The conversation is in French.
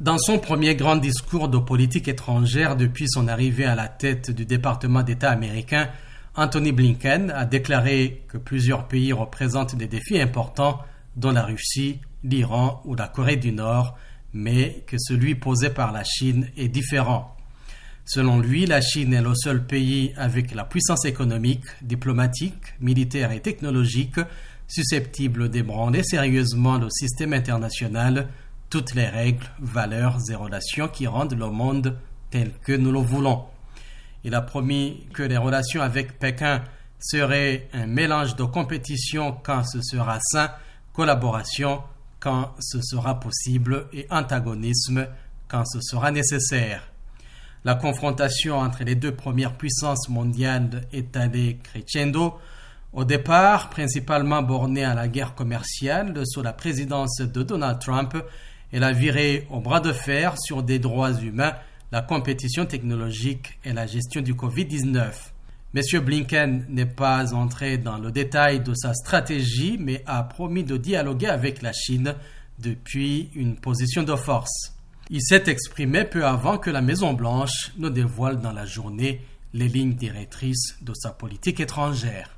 Dans son premier grand discours de politique étrangère depuis son arrivée à la tête du département d'État américain, Anthony Blinken a déclaré que plusieurs pays représentent des défis importants, dont la Russie, l'Iran ou la Corée du Nord, mais que celui posé par la Chine est différent. Selon lui, la Chine est le seul pays avec la puissance économique, diplomatique, militaire et technologique susceptible d'ébranler sérieusement le système international, toutes les règles, valeurs et relations qui rendent le monde tel que nous le voulons. Il a promis que les relations avec Pékin seraient un mélange de compétition quand ce sera sain, collaboration quand ce sera possible et antagonisme quand ce sera nécessaire. La confrontation entre les deux premières puissances mondiales est allée crescendo, au départ principalement bornée à la guerre commerciale sous la présidence de Donald Trump, elle a viré au bras de fer sur des droits humains la compétition technologique et la gestion du Covid-19. M. Blinken n'est pas entré dans le détail de sa stratégie, mais a promis de dialoguer avec la Chine depuis une position de force. Il s'est exprimé peu avant que la Maison-Blanche ne dévoile dans la journée les lignes directrices de sa politique étrangère.